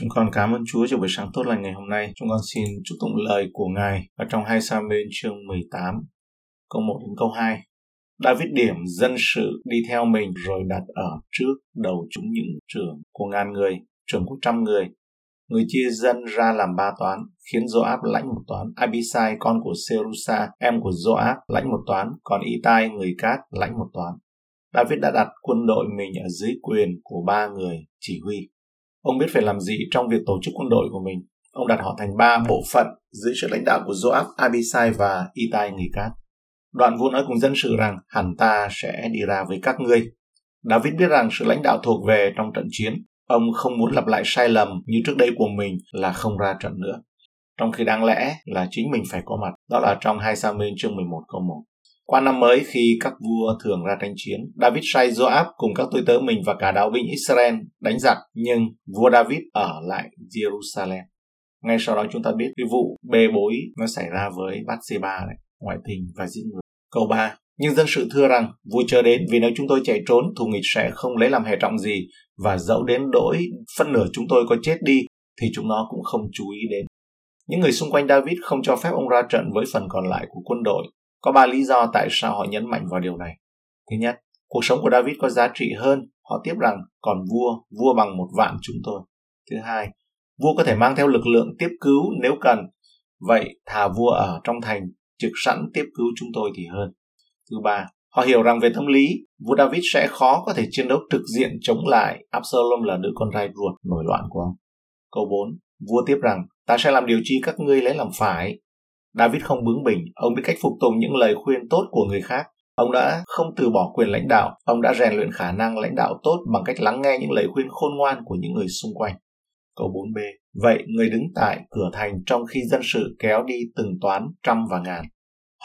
Chúng con cảm ơn Chúa cho buổi sáng tốt lành ngày hôm nay. Chúng con xin chúc tụng lời của Ngài ở trong 2 Samuel chương 18, câu 1 đến câu 2. David điểm dân sự đi theo mình rồi đặt ở trước đầu chúng những trưởng của ngàn người, trưởng của trăm người. Người chia dân ra làm ba toán, khiến Joab lãnh một toán, Abisai con của Serusa, em của Joab lãnh một toán, còn Itai người Cát lãnh một toán. David đã đặt quân đội mình ở dưới quyền của ba người chỉ huy. Ông biết phải làm gì trong việc tổ chức quân đội của mình. Ông đặt họ thành ba bộ phận dưới sự lãnh đạo của Joab, Abisai và Itai người Cát. Đoạn vua nói cùng dân sự rằng hẳn ta sẽ đi ra với các ngươi. David biết rằng sự lãnh đạo thuộc về trong trận chiến. Ông không muốn lặp lại sai lầm như trước đây của mình là không ra trận nữa. Trong khi đáng lẽ là chính mình phải có mặt. Đó là trong 2 Samuel chương 11 câu 1. Qua năm mới khi các vua thường ra tranh chiến, David sai Joab cùng các tôi tớ mình và cả đạo binh Israel đánh giặc, nhưng vua David ở lại Jerusalem. Ngay sau đó chúng ta biết cái vụ bê bối nó xảy ra với Bathsheba này, ngoại tình và giết người. Câu 3. Nhưng dân sự thưa rằng, vui chờ đến vì nếu chúng tôi chạy trốn, thù nghịch sẽ không lấy làm hề trọng gì, và dẫu đến đỗi phân nửa chúng tôi có chết đi, thì chúng nó cũng không chú ý đến. Những người xung quanh David không cho phép ông ra trận với phần còn lại của quân đội, có ba lý do tại sao họ nhấn mạnh vào điều này. Thứ nhất, cuộc sống của David có giá trị hơn. Họ tiếp rằng, còn vua, vua bằng một vạn chúng tôi. Thứ hai, vua có thể mang theo lực lượng tiếp cứu nếu cần. Vậy thà vua ở trong thành trực sẵn tiếp cứu chúng tôi thì hơn. Thứ ba, họ hiểu rằng về tâm lý, vua David sẽ khó có thể chiến đấu trực diện chống lại Absalom là đứa con trai ruột nổi loạn của ông. Câu 4, vua tiếp rằng, ta sẽ làm điều chi các ngươi lấy làm phải, David không bướng bỉnh, ông biết cách phục tùng những lời khuyên tốt của người khác. Ông đã không từ bỏ quyền lãnh đạo, ông đã rèn luyện khả năng lãnh đạo tốt bằng cách lắng nghe những lời khuyên khôn ngoan của những người xung quanh. Câu 4b. Vậy người đứng tại cửa thành trong khi dân sự kéo đi từng toán trăm và ngàn.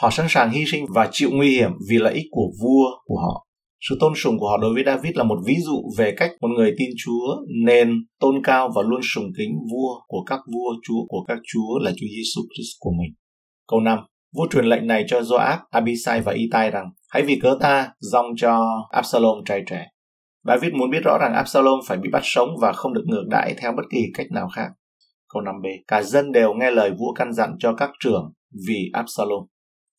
Họ sẵn sàng hy sinh và chịu nguy hiểm vì lợi ích của vua của họ. Sự tôn sùng của họ đối với David là một ví dụ về cách một người tin Chúa nên tôn cao và luôn sùng kính vua của các vua, Chúa của các Chúa là Chúa Giêsu Christ của mình. Câu 5. Vua truyền lệnh này cho Joab, Abisai và Itai rằng hãy vì cớ ta dòng cho Absalom trai trẻ. David muốn biết rõ rằng Absalom phải bị bắt sống và không được ngược đãi theo bất kỳ cách nào khác. Câu 5b. Cả dân đều nghe lời vua căn dặn cho các trưởng vì Absalom.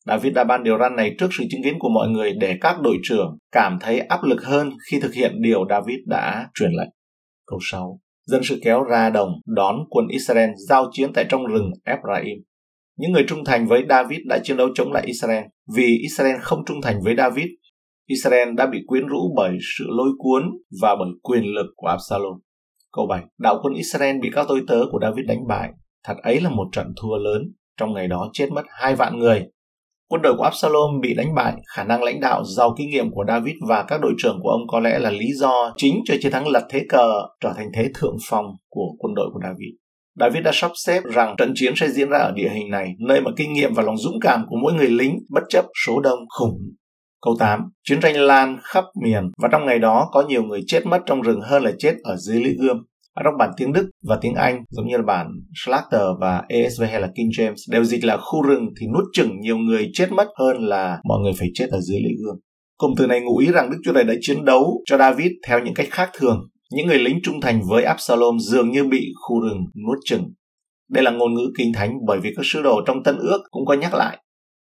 David đã ban điều răn này trước sự chứng kiến của mọi người để các đội trưởng cảm thấy áp lực hơn khi thực hiện điều David đã truyền lệnh. Câu 6. Dân sự kéo ra đồng đón quân Israel giao chiến tại trong rừng Ephraim. Những người trung thành với David đã chiến đấu chống lại Israel. Vì Israel không trung thành với David, Israel đã bị quyến rũ bởi sự lôi cuốn và bởi quyền lực của Absalom. Câu 7. Đạo quân Israel bị các tôi tớ của David đánh bại. Thật ấy là một trận thua lớn. Trong ngày đó chết mất hai vạn người. Quân đội của Absalom bị đánh bại, khả năng lãnh đạo giàu kinh nghiệm của David và các đội trưởng của ông có lẽ là lý do chính cho chiến thắng lật thế cờ trở thành thế thượng phong của quân đội của David. David đã sắp xếp rằng trận chiến sẽ diễn ra ở địa hình này, nơi mà kinh nghiệm và lòng dũng cảm của mỗi người lính bất chấp số đông khủng. Câu 8. Chiến tranh lan khắp miền và trong ngày đó có nhiều người chết mất trong rừng hơn là chết ở dưới lưỡi gươm. Ở trong bản tiếng Đức và tiếng Anh, giống như là bản Schlachter và ESV hay là King James, đều dịch là khu rừng thì nuốt chừng nhiều người chết mất hơn là mọi người phải chết ở dưới lưỡi gươm. Cụm từ này ngụ ý rằng Đức Chúa Trời đã chiến đấu cho David theo những cách khác thường những người lính trung thành với Absalom dường như bị khu rừng nuốt chừng. Đây là ngôn ngữ kinh thánh bởi vì các sứ đồ trong Tân Ước cũng có nhắc lại.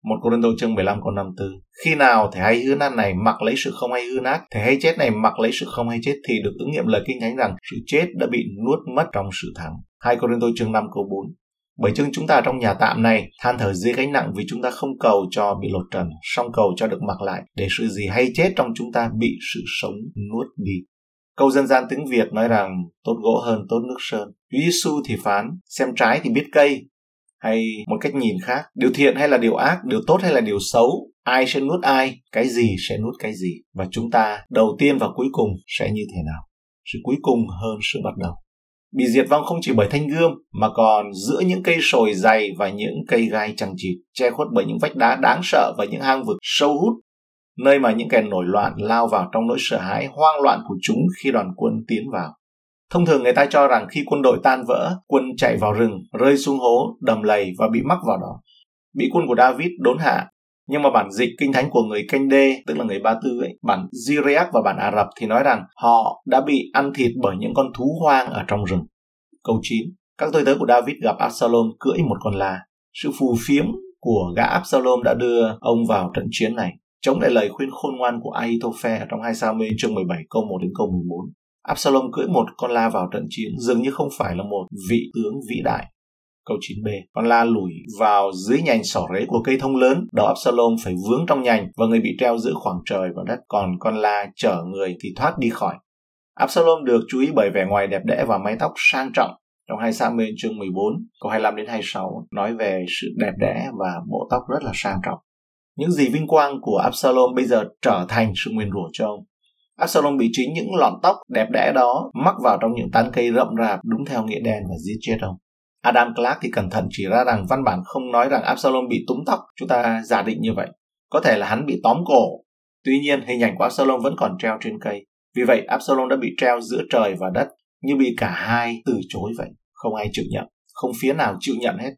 Một Cô Đô chương 15 câu 54 Khi nào thể hay hư nát này mặc lấy sự không hay hư nát, thể hay chết này mặc lấy sự không hay chết thì được ứng nghiệm lời kinh thánh rằng sự chết đã bị nuốt mất trong sự thắng. Hai Cô Đô chương 5 câu 4 bởi chưng chúng ta trong nhà tạm này than thở dưới gánh nặng vì chúng ta không cầu cho bị lột trần, song cầu cho được mặc lại để sự gì hay chết trong chúng ta bị sự sống nuốt đi. Câu dân gian tiếng Việt nói rằng tốt gỗ hơn tốt nước sơn. Chúa Giêsu thì phán, xem trái thì biết cây. Hay một cách nhìn khác, điều thiện hay là điều ác, điều tốt hay là điều xấu, ai sẽ nuốt ai, cái gì sẽ nuốt cái gì. Và chúng ta đầu tiên và cuối cùng sẽ như thế nào? Sự cuối cùng hơn sự bắt đầu. Bị diệt vong không chỉ bởi thanh gươm mà còn giữa những cây sồi dày và những cây gai chằng chịt, che khuất bởi những vách đá đáng sợ và những hang vực sâu hút nơi mà những kẻ nổi loạn lao vào trong nỗi sợ hãi hoang loạn của chúng khi đoàn quân tiến vào. Thông thường người ta cho rằng khi quân đội tan vỡ, quân chạy vào rừng, rơi xuống hố, đầm lầy và bị mắc vào đó. Bị quân của David đốn hạ. Nhưng mà bản dịch kinh thánh của người Canh Đê, tức là người Ba Tư ấy, bản Syriac và bản Ả Rập thì nói rằng họ đã bị ăn thịt bởi những con thú hoang ở trong rừng. Câu 9. Các tôi tớ của David gặp Absalom cưỡi một con la. Sự phù phiếm của gã Absalom đã đưa ông vào trận chiến này, chống lại lời khuyên khôn ngoan của Ahithophel trong 2 Sa-mê chương 17 câu 1 đến câu 14. Absalom cưỡi một con la vào trận chiến dường như không phải là một vị tướng vĩ đại. Câu 9b, con la lùi vào dưới nhành sỏ rễ của cây thông lớn, đầu Absalom phải vướng trong nhành và người bị treo giữa khoảng trời và đất, còn con la chở người thì thoát đi khỏi. Absalom được chú ý bởi vẻ ngoài đẹp đẽ và mái tóc sang trọng. Trong hai Samuel chương 14, câu 25 đến 26 nói về sự đẹp đẽ và bộ tóc rất là sang trọng. Những gì vinh quang của Absalom bây giờ trở thành sự nguyền rủa cho ông. Absalom bị chính những lọn tóc đẹp đẽ đó mắc vào trong những tán cây rậm rạp đúng theo nghĩa đen và giết chết ông. Adam Clark thì cẩn thận chỉ ra rằng văn bản không nói rằng Absalom bị túm tóc, chúng ta giả định như vậy. Có thể là hắn bị tóm cổ. Tuy nhiên, hình ảnh của Absalom vẫn còn treo trên cây. Vì vậy, Absalom đã bị treo giữa trời và đất, như bị cả hai từ chối vậy. Không ai chịu nhận, không phía nào chịu nhận hết.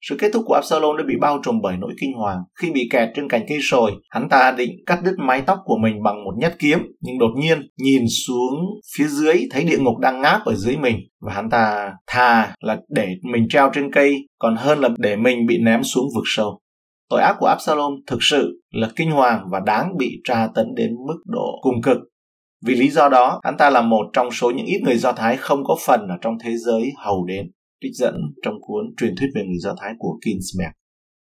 Sự kết thúc của Absalom đã bị bao trùm bởi nỗi kinh hoàng. Khi bị kẹt trên cành cây sồi, hắn ta định cắt đứt mái tóc của mình bằng một nhát kiếm, nhưng đột nhiên nhìn xuống phía dưới thấy địa ngục đang ngáp ở dưới mình và hắn ta thà là để mình treo trên cây còn hơn là để mình bị ném xuống vực sâu. Tội ác của Absalom thực sự là kinh hoàng và đáng bị tra tấn đến mức độ cùng cực. Vì lý do đó, hắn ta là một trong số những ít người Do Thái không có phần ở trong thế giới hầu đến trích dẫn trong cuốn Truyền thuyết về người Do Thái của Kinsberg,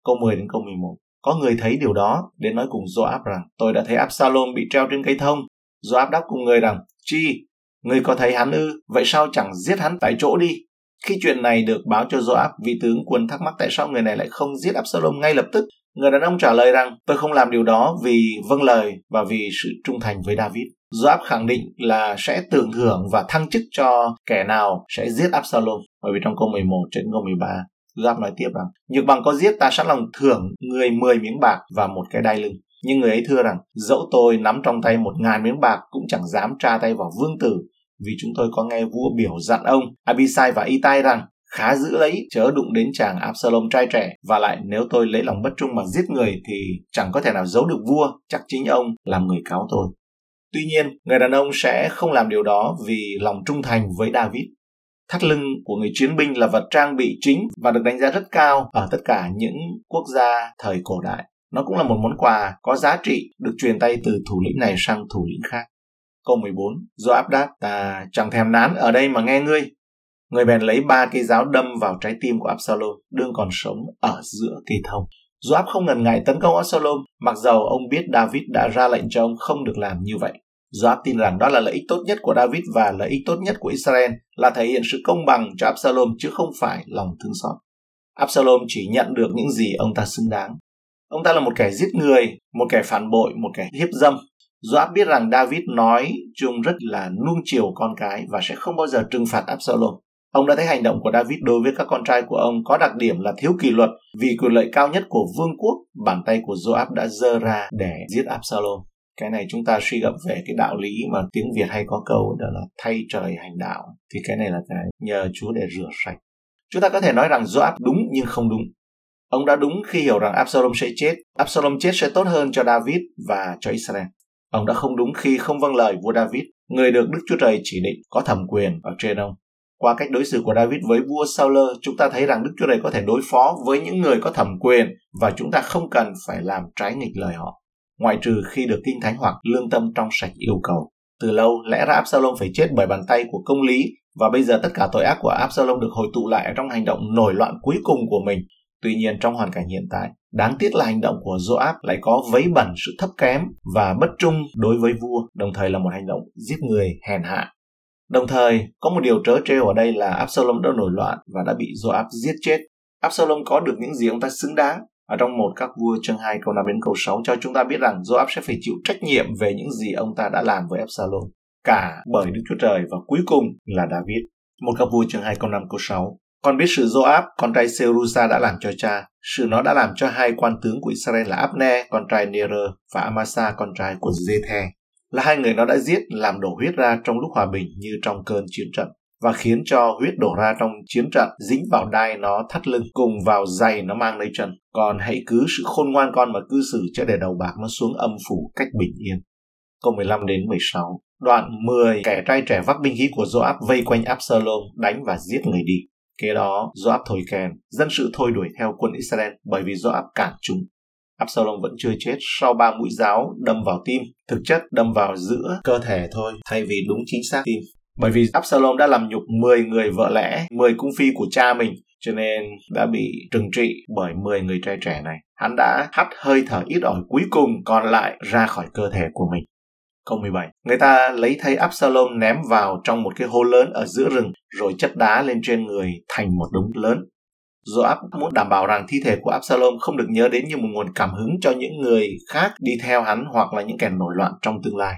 câu 10 đến câu 11. Có người thấy điều đó đến nói cùng Joab rằng tôi đã thấy Absalom bị treo trên cây thông. Joab đáp cùng người rằng chi, người có thấy hắn ư, vậy sao chẳng giết hắn tại chỗ đi? Khi chuyện này được báo cho Joab, vị tướng quân thắc mắc tại sao người này lại không giết Absalom ngay lập tức. Người đàn ông trả lời rằng tôi không làm điều đó vì vâng lời và vì sự trung thành với David. Joab khẳng định là sẽ tưởng thưởng và thăng chức cho kẻ nào sẽ giết Absalom. Bởi vì trong câu 11 đến câu 13, Joab nói tiếp rằng, Nhược bằng có giết ta sẵn lòng thưởng người 10 miếng bạc và một cái đai lưng. Nhưng người ấy thưa rằng, dẫu tôi nắm trong tay một ngàn miếng bạc cũng chẳng dám tra tay vào vương tử, vì chúng tôi có nghe vua biểu dặn ông Abisai và Itai rằng khá giữ lấy chớ đụng đến chàng Absalom trai trẻ và lại nếu tôi lấy lòng bất trung mà giết người thì chẳng có thể nào giấu được vua chắc chính ông làm người cáo tôi Tuy nhiên, người đàn ông sẽ không làm điều đó vì lòng trung thành với David. Thắt lưng của người chiến binh là vật trang bị chính và được đánh giá rất cao ở tất cả những quốc gia thời cổ đại. Nó cũng là một món quà có giá trị được truyền tay từ thủ lĩnh này sang thủ lĩnh khác. Câu 14, do áp đáp, ta chẳng thèm nán ở đây mà nghe ngươi. Người bèn lấy ba cây giáo đâm vào trái tim của Absalom, đương còn sống ở giữa cây thông. Joab không ngần ngại tấn công Absalom, mặc dầu ông biết David đã ra lệnh cho ông không được làm như vậy. Joab tin rằng đó là lợi ích tốt nhất của David và lợi ích tốt nhất của Israel là thể hiện sự công bằng cho Absalom chứ không phải lòng thương xót. Absalom chỉ nhận được những gì ông ta xứng đáng. Ông ta là một kẻ giết người, một kẻ phản bội, một kẻ hiếp dâm. Joab biết rằng David nói chung rất là nuông chiều con cái và sẽ không bao giờ trừng phạt Absalom. Ông đã thấy hành động của David đối với các con trai của ông có đặc điểm là thiếu kỷ luật vì quyền lợi cao nhất của vương quốc, bàn tay của Joab đã dơ ra để giết Absalom. Cái này chúng ta suy gẫm về cái đạo lý mà tiếng Việt hay có câu đó là thay trời hành đạo. Thì cái này là cái nhờ Chúa để rửa sạch. Chúng ta có thể nói rằng Joab đúng nhưng không đúng. Ông đã đúng khi hiểu rằng Absalom sẽ chết. Absalom chết sẽ tốt hơn cho David và cho Israel. Ông đã không đúng khi không vâng lời vua David, người được Đức Chúa Trời chỉ định có thẩm quyền ở trên ông. Qua cách đối xử của David với vua Saul, chúng ta thấy rằng Đức Chúa Trời có thể đối phó với những người có thẩm quyền và chúng ta không cần phải làm trái nghịch lời họ, ngoại trừ khi được kinh thánh hoặc lương tâm trong sạch yêu cầu. Từ lâu, lẽ ra Absalom phải chết bởi bàn tay của công lý và bây giờ tất cả tội ác của Absalom được hồi tụ lại trong hành động nổi loạn cuối cùng của mình. Tuy nhiên trong hoàn cảnh hiện tại, đáng tiếc là hành động của Joab lại có vấy bẩn sự thấp kém và bất trung đối với vua, đồng thời là một hành động giết người hèn hạ Đồng thời, có một điều trớ trêu ở đây là Absalom đã nổi loạn và đã bị Joab giết chết. Absalom có được những gì ông ta xứng đáng. Ở trong một các vua chương 2 câu 5 đến câu 6 cho chúng ta biết rằng Joab sẽ phải chịu trách nhiệm về những gì ông ta đã làm với Absalom. Cả bởi Đức Chúa Trời và cuối cùng là David. Một các vua chương 2 câu 5 câu 6. Còn biết sự Joab, con trai Serusa đã làm cho cha. Sự nó đã làm cho hai quan tướng của Israel là Abner, con trai Ner và Amasa, con trai của Zethe là hai người nó đã giết làm đổ huyết ra trong lúc hòa bình như trong cơn chiến trận và khiến cho huyết đổ ra trong chiến trận dính vào đai nó thắt lưng cùng vào giày nó mang lấy chân còn hãy cứ sự khôn ngoan con mà cư xử cho để đầu bạc nó xuống âm phủ cách bình yên Câu 15 đến 16. Đoạn 10 kẻ trai trẻ vác binh khí của Joab vây quanh Absalom đánh và giết người đi. Kế đó, Joab thổi kèn, dân sự thôi đuổi theo quân Israel bởi vì Joab cản chúng. Absalom vẫn chưa chết sau ba mũi giáo đâm vào tim, thực chất đâm vào giữa cơ thể thôi, thay vì đúng chính xác tim. Bởi vì Absalom đã làm nhục 10 người vợ lẽ, 10 cung phi của cha mình, cho nên đã bị trừng trị bởi 10 người trai trẻ này. Hắn đã hắt hơi thở ít ỏi cuối cùng còn lại ra khỏi cơ thể của mình. Câu 17. Người ta lấy thây Absalom ném vào trong một cái hố lớn ở giữa rừng rồi chất đá lên trên người thành một đống lớn. Joab muốn đảm bảo rằng thi thể của Absalom không được nhớ đến như một nguồn cảm hứng cho những người khác đi theo hắn hoặc là những kẻ nổi loạn trong tương lai.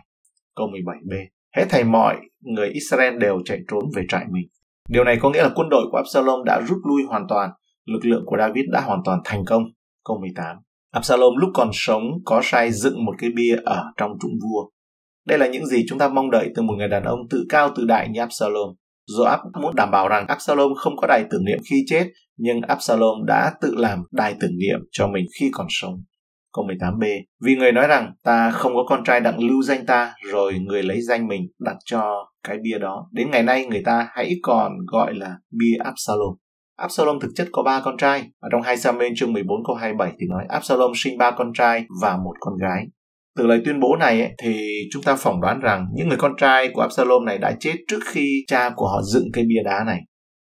Câu 17b. Hết thầy mọi người Israel đều chạy trốn về trại mình. Điều này có nghĩa là quân đội của Absalom đã rút lui hoàn toàn, lực lượng của David đã hoàn toàn thành công. Câu 18. Absalom lúc còn sống có sai dựng một cái bia ở trong trũng vua. Đây là những gì chúng ta mong đợi từ một người đàn ông tự cao tự đại như Absalom. Joab muốn đảm bảo rằng Absalom không có đài tưởng niệm khi chết, nhưng Absalom đã tự làm đài tưởng niệm cho mình khi còn sống. Câu 18b. Vì người nói rằng ta không có con trai đặng lưu danh ta, rồi người lấy danh mình đặt cho cái bia đó. Đến ngày nay người ta hãy còn gọi là bia Absalom. Absalom thực chất có ba con trai. Ở trong 2 Samuel chương 14 câu 27 thì nói Absalom sinh ba con trai và một con gái. Từ lời tuyên bố này ấy, thì chúng ta phỏng đoán rằng những người con trai của Absalom này đã chết trước khi cha của họ dựng cây bia đá này.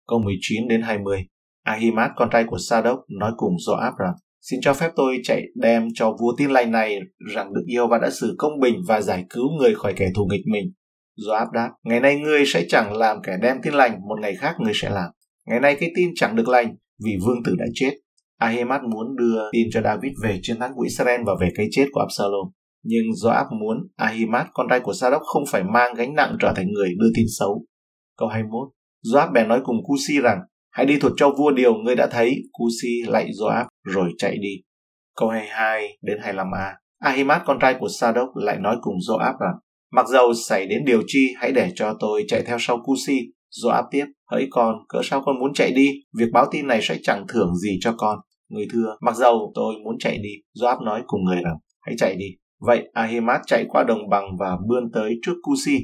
Câu 19 đến 20. Ahimaaz, con trai của Sadok, nói cùng Joab rằng Xin cho phép tôi chạy đem cho vua tin lành này rằng Đức Yêu và đã xử công bình và giải cứu người khỏi kẻ thù nghịch mình. Joab đáp, ngày nay ngươi sẽ chẳng làm kẻ đem tin lành, một ngày khác ngươi sẽ làm. Ngày nay cái tin chẳng được lành vì vương tử đã chết. Ahimaaz muốn đưa tin cho David về chiến thắng của Israel và về cái chết của Absalom. Nhưng Joab muốn ahimat con trai của Sadoc không phải mang gánh nặng trở thành người đưa tin xấu. Câu 21 Joab bèn nói cùng Cusi rằng Hãy đi thuật cho vua điều ngươi đã thấy. Cusi lạy Joab rồi chạy đi. Câu 22 đến 25a. ahimat con trai của Sadoc lại nói cùng Joab rằng Mặc dầu xảy đến điều chi, hãy để cho tôi chạy theo sau Cusi. Joab tiếp, hỡi con, cỡ sao con muốn chạy đi? Việc báo tin này sẽ chẳng thưởng gì cho con. Người thưa, mặc dầu tôi muốn chạy đi. Joab nói cùng người rằng, hãy chạy đi. Vậy Ahimaaz chạy qua đồng bằng và bươn tới trước Cusi.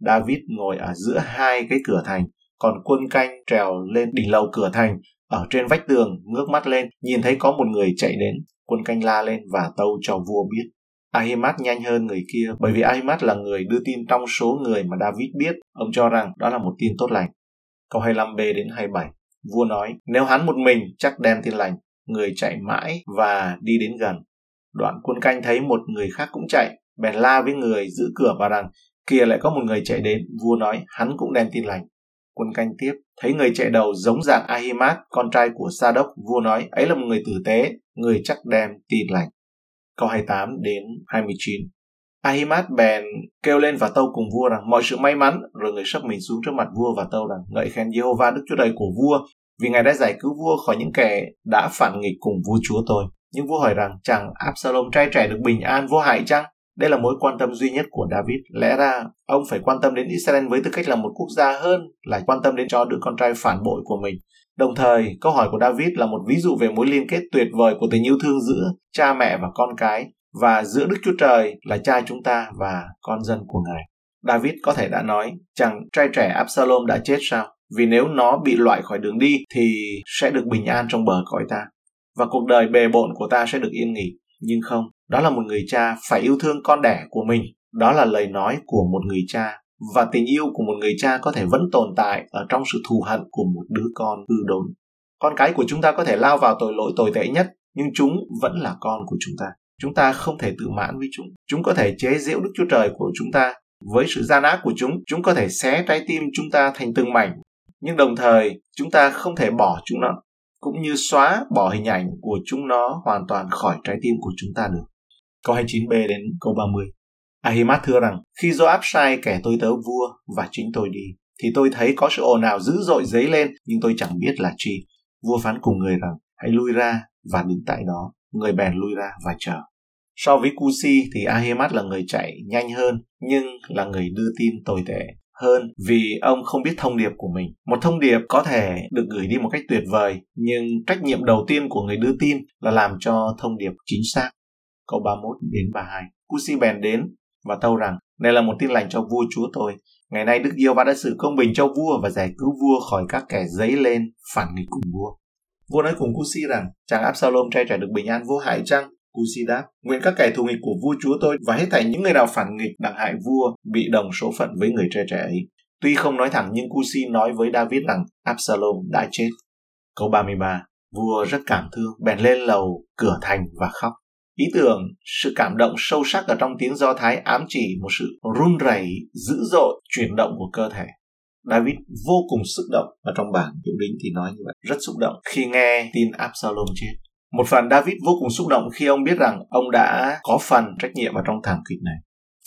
David ngồi ở giữa hai cái cửa thành, còn quân canh trèo lên đỉnh lầu cửa thành, ở trên vách tường, ngước mắt lên, nhìn thấy có một người chạy đến, quân canh la lên và tâu cho vua biết. Ahimaaz nhanh hơn người kia bởi vì Ahimaaz là người đưa tin trong số người mà David biết, ông cho rằng đó là một tin tốt lành. Câu 25b đến 27, vua nói, nếu hắn một mình chắc đem tin lành, người chạy mãi và đi đến gần. Đoạn quân canh thấy một người khác cũng chạy, bèn la với người giữ cửa và rằng, kia lại có một người chạy đến, vua nói, hắn cũng đem tin lành. Quân canh tiếp, thấy người chạy đầu giống dạng Ahimaaz, con trai của Sadok, vua nói, ấy là một người tử tế, người chắc đem tin lành. Câu 28 đến 29 Ahimaaz bèn kêu lên và tâu cùng vua rằng mọi sự may mắn, rồi người sắp mình xuống trước mặt vua và tâu rằng ngợi khen Jehovah Đức Chúa Trời của vua, vì ngài đã giải cứu vua khỏi những kẻ đã phản nghịch cùng vua chúa tôi. Nhưng vua hỏi rằng chẳng Absalom trai trẻ được bình an vô hại chăng? Đây là mối quan tâm duy nhất của David. Lẽ ra ông phải quan tâm đến Israel với tư cách là một quốc gia hơn là quan tâm đến cho đứa con trai phản bội của mình. Đồng thời, câu hỏi của David là một ví dụ về mối liên kết tuyệt vời của tình yêu thương giữa cha mẹ và con cái và giữa Đức Chúa Trời là cha chúng ta và con dân của Ngài. David có thể đã nói chẳng trai trẻ Absalom đã chết sao? Vì nếu nó bị loại khỏi đường đi thì sẽ được bình an trong bờ cõi ta. Và cuộc đời bề bộn của ta sẽ được yên nghỉ. Nhưng không, đó là một người cha phải yêu thương con đẻ của mình. Đó là lời nói của một người cha. Và tình yêu của một người cha có thể vẫn tồn tại ở trong sự thù hận của một đứa con hư đốn. Con cái của chúng ta có thể lao vào tội lỗi tồi tệ nhất, nhưng chúng vẫn là con của chúng ta. Chúng ta không thể tự mãn với chúng. Chúng có thể chế giễu Đức Chúa Trời của chúng ta. Với sự gian ác của chúng, chúng có thể xé trái tim chúng ta thành từng mảnh. Nhưng đồng thời, chúng ta không thể bỏ chúng nó cũng như xóa bỏ hình ảnh của chúng nó hoàn toàn khỏi trái tim của chúng ta được. Câu 29b đến câu 30. ahimat thưa rằng, khi Joab sai kẻ tôi tớ vua và chính tôi đi, thì tôi thấy có sự ồn ào dữ dội dấy lên, nhưng tôi chẳng biết là chi. Vua phán cùng người rằng, hãy lui ra và đứng tại đó. Người bèn lui ra và chờ. So với Cusi thì ahimat là người chạy nhanh hơn, nhưng là người đưa tin tồi tệ hơn vì ông không biết thông điệp của mình. Một thông điệp có thể được gửi đi một cách tuyệt vời, nhưng trách nhiệm đầu tiên của người đưa tin là làm cho thông điệp chính xác. Câu 31 đến 32. Cusi bèn đến, và tâu rằng đây là một tin lành cho vua chúa tôi. Ngày nay Đức Yêu Va đã xử công bình cho vua và giải cứu vua khỏi các kẻ dấy lên phản nghịch cùng vua. Vua nói cùng Cusi rằng, chàng Absalom trai trẻ được bình an vô hại chăng? Cusi đáp, nguyện các kẻ thù nghịch của vua chúa tôi và hết thảy những người nào phản nghịch đặng hại vua bị đồng số phận với người trẻ trẻ ấy. Tuy không nói thẳng nhưng Cusi nói với David rằng Absalom đã chết. Câu 33 Vua rất cảm thương, bèn lên lầu, cửa thành và khóc. Ý tưởng, sự cảm động sâu sắc ở trong tiếng Do Thái ám chỉ một sự run rẩy, dữ dội, chuyển động của cơ thể. David vô cùng xúc động và trong bản hiệu đính thì nói như vậy, rất xúc động khi nghe tin Absalom chết. Một phần David vô cùng xúc động khi ông biết rằng ông đã có phần trách nhiệm ở trong thảm kịch này.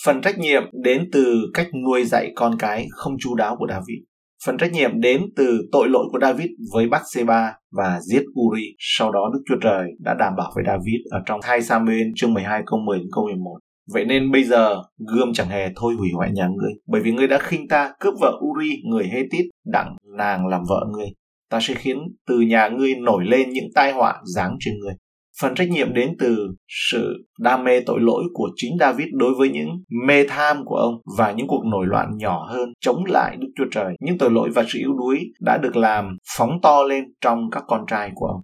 Phần trách nhiệm đến từ cách nuôi dạy con cái không chu đáo của David. Phần trách nhiệm đến từ tội lỗi của David với Bathsheba và giết Uri. Sau đó Đức Chúa Trời đã đảm bảo với David ở trong 2 Samuel chương 12 câu 10 đến câu 11. Vậy nên bây giờ gươm chẳng hề thôi hủy hoại nhà ngươi, bởi vì ngươi đã khinh ta cướp vợ Uri người Hethit đặng nàng làm vợ ngươi. Ta sẽ khiến từ nhà ngươi nổi lên những tai họa giáng trên ngươi. Phần trách nhiệm đến từ sự đam mê tội lỗi của chính David đối với những mê tham của ông và những cuộc nổi loạn nhỏ hơn chống lại Đức Chúa Trời. Những tội lỗi và sự yếu đuối đã được làm phóng to lên trong các con trai của ông.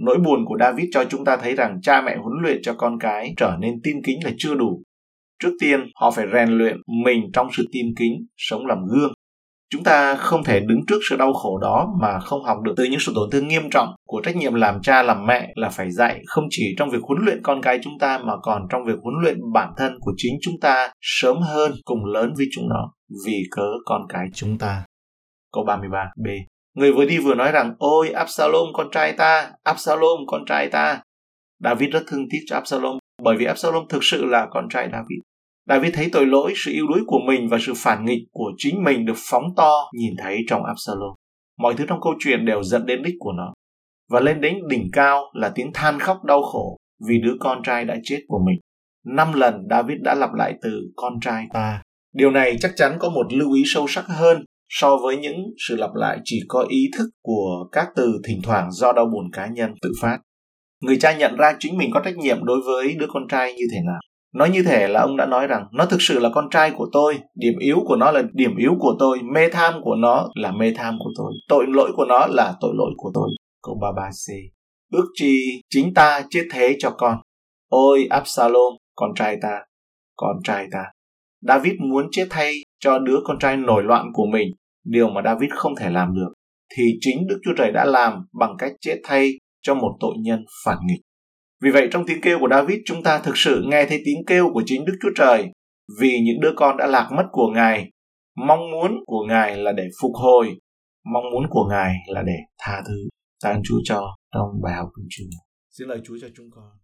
Nỗi buồn của David cho chúng ta thấy rằng cha mẹ huấn luyện cho con cái trở nên tin kính là chưa đủ. Trước tiên, họ phải rèn luyện mình trong sự tin kính, sống làm gương Chúng ta không thể đứng trước sự đau khổ đó mà không học được từ những sự tổn thương nghiêm trọng của trách nhiệm làm cha làm mẹ là phải dạy không chỉ trong việc huấn luyện con cái chúng ta mà còn trong việc huấn luyện bản thân của chính chúng ta sớm hơn cùng lớn với chúng nó vì cớ con cái chúng ta. Câu 33b Người vừa đi vừa nói rằng Ôi Absalom con trai ta, Absalom con trai ta. David rất thương tiếc cho Absalom bởi vì Absalom thực sự là con trai David. David thấy tội lỗi, sự yếu đuối của mình và sự phản nghịch của chính mình được phóng to nhìn thấy trong Absalom. Mọi thứ trong câu chuyện đều dẫn đến đích của nó. Và lên đến đỉnh cao là tiếng than khóc đau khổ vì đứa con trai đã chết của mình. Năm lần David đã lặp lại từ con trai ta. Điều này chắc chắn có một lưu ý sâu sắc hơn so với những sự lặp lại chỉ có ý thức của các từ thỉnh thoảng do đau buồn cá nhân tự phát. Người cha nhận ra chính mình có trách nhiệm đối với đứa con trai như thế nào. Nói như thể là ông đã nói rằng nó thực sự là con trai của tôi, điểm yếu của nó là điểm yếu của tôi, mê tham của nó là mê tham của tôi, tội lỗi của nó là tội lỗi của tôi. Câu 33C Ước chi chính ta chết thế cho con. Ôi Absalom, con trai ta, con trai ta. David muốn chết thay cho đứa con trai nổi loạn của mình, điều mà David không thể làm được, thì chính Đức Chúa Trời đã làm bằng cách chết thay cho một tội nhân phản nghịch. Vì vậy trong tiếng kêu của David chúng ta thực sự nghe thấy tiếng kêu của chính Đức Chúa Trời vì những đứa con đã lạc mất của Ngài. Mong muốn của Ngài là để phục hồi, mong muốn của Ngài là để tha thứ. Ta Chúa cho trong bài học của Chúa. Xin lời Chúa cho chúng con.